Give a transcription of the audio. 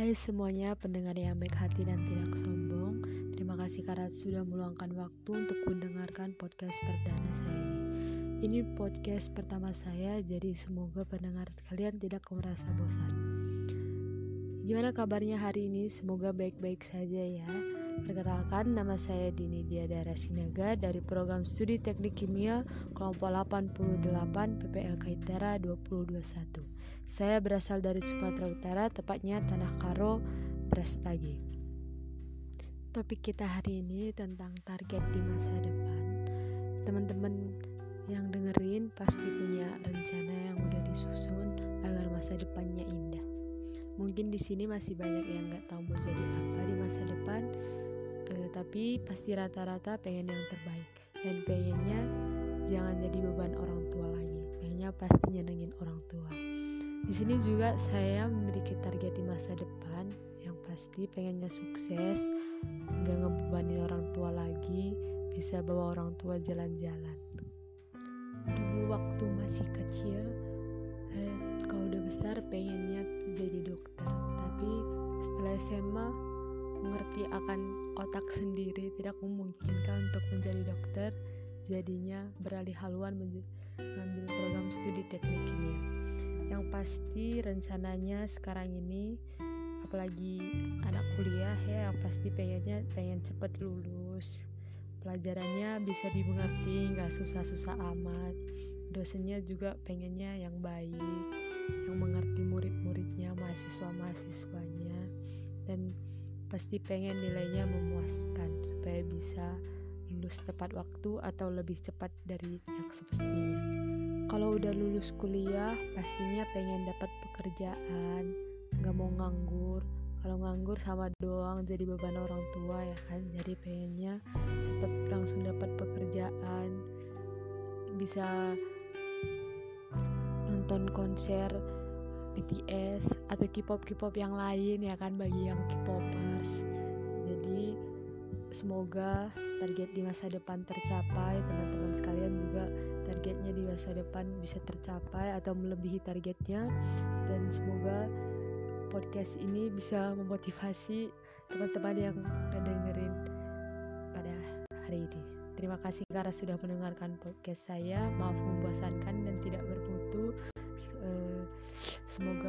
Hai semuanya pendengar yang baik hati dan tidak sombong. Terima kasih karena sudah meluangkan waktu untuk mendengarkan podcast perdana saya ini. Ini podcast pertama saya jadi semoga pendengar sekalian tidak merasa bosan. Gimana kabarnya hari ini? Semoga baik-baik saja ya. Perkenalkan nama saya Dini Diadara Sinaga dari program studi teknik kimia kelompok 88 PPL Kaitara 2021 saya berasal dari Sumatera Utara, tepatnya Tanah Karo, Brastagi. Topik kita hari ini tentang target di masa depan. Teman-teman yang dengerin pasti punya rencana yang udah disusun agar masa depannya indah. Mungkin di sini masih banyak yang nggak tahu mau jadi apa di masa depan, eh, tapi pasti rata-rata pengen yang terbaik dan pengennya jangan jadi beban orang tua lagi. Pengennya pasti nyenengin orang tua. Di sini juga saya memiliki target di masa depan. Yang pasti pengennya sukses, nggak ngebebanin orang tua lagi, bisa bawa orang tua jalan-jalan. Dulu waktu masih kecil, eh, kalau udah besar pengennya jadi dokter, tapi setelah SMA mengerti akan otak sendiri. Tidak memungkinkan untuk menjadi dokter, jadinya beralih haluan mengambil program studi teknik kimia yang pasti rencananya sekarang ini apalagi anak kuliah ya yang pasti pengennya pengen cepet lulus. Pelajarannya bisa dimengerti nggak susah-susah amat. Dosennya juga pengennya yang baik yang mengerti murid-muridnya mahasiswa-mahasiswanya. Dan pasti pengen nilainya memuaskan supaya bisa lulus tepat waktu atau lebih cepat dari yang semestinya kalau udah lulus kuliah pastinya pengen dapat pekerjaan. Nggak mau nganggur. Kalau nganggur sama doang jadi beban orang tua ya kan? Jadi pengennya cepet langsung dapat pekerjaan. Bisa nonton konser BTS atau K-pop K-pop yang lain ya kan? Bagi yang K-popers. Jadi semoga target di masa depan tercapai. Teman-teman sekalian juga targetnya di masa depan bisa tercapai atau melebihi targetnya dan semoga podcast ini bisa memotivasi teman-teman yang dengerin pada hari ini. Terima kasih karena sudah mendengarkan podcast saya. Maaf membosankan dan tidak bermutu. Eh, semoga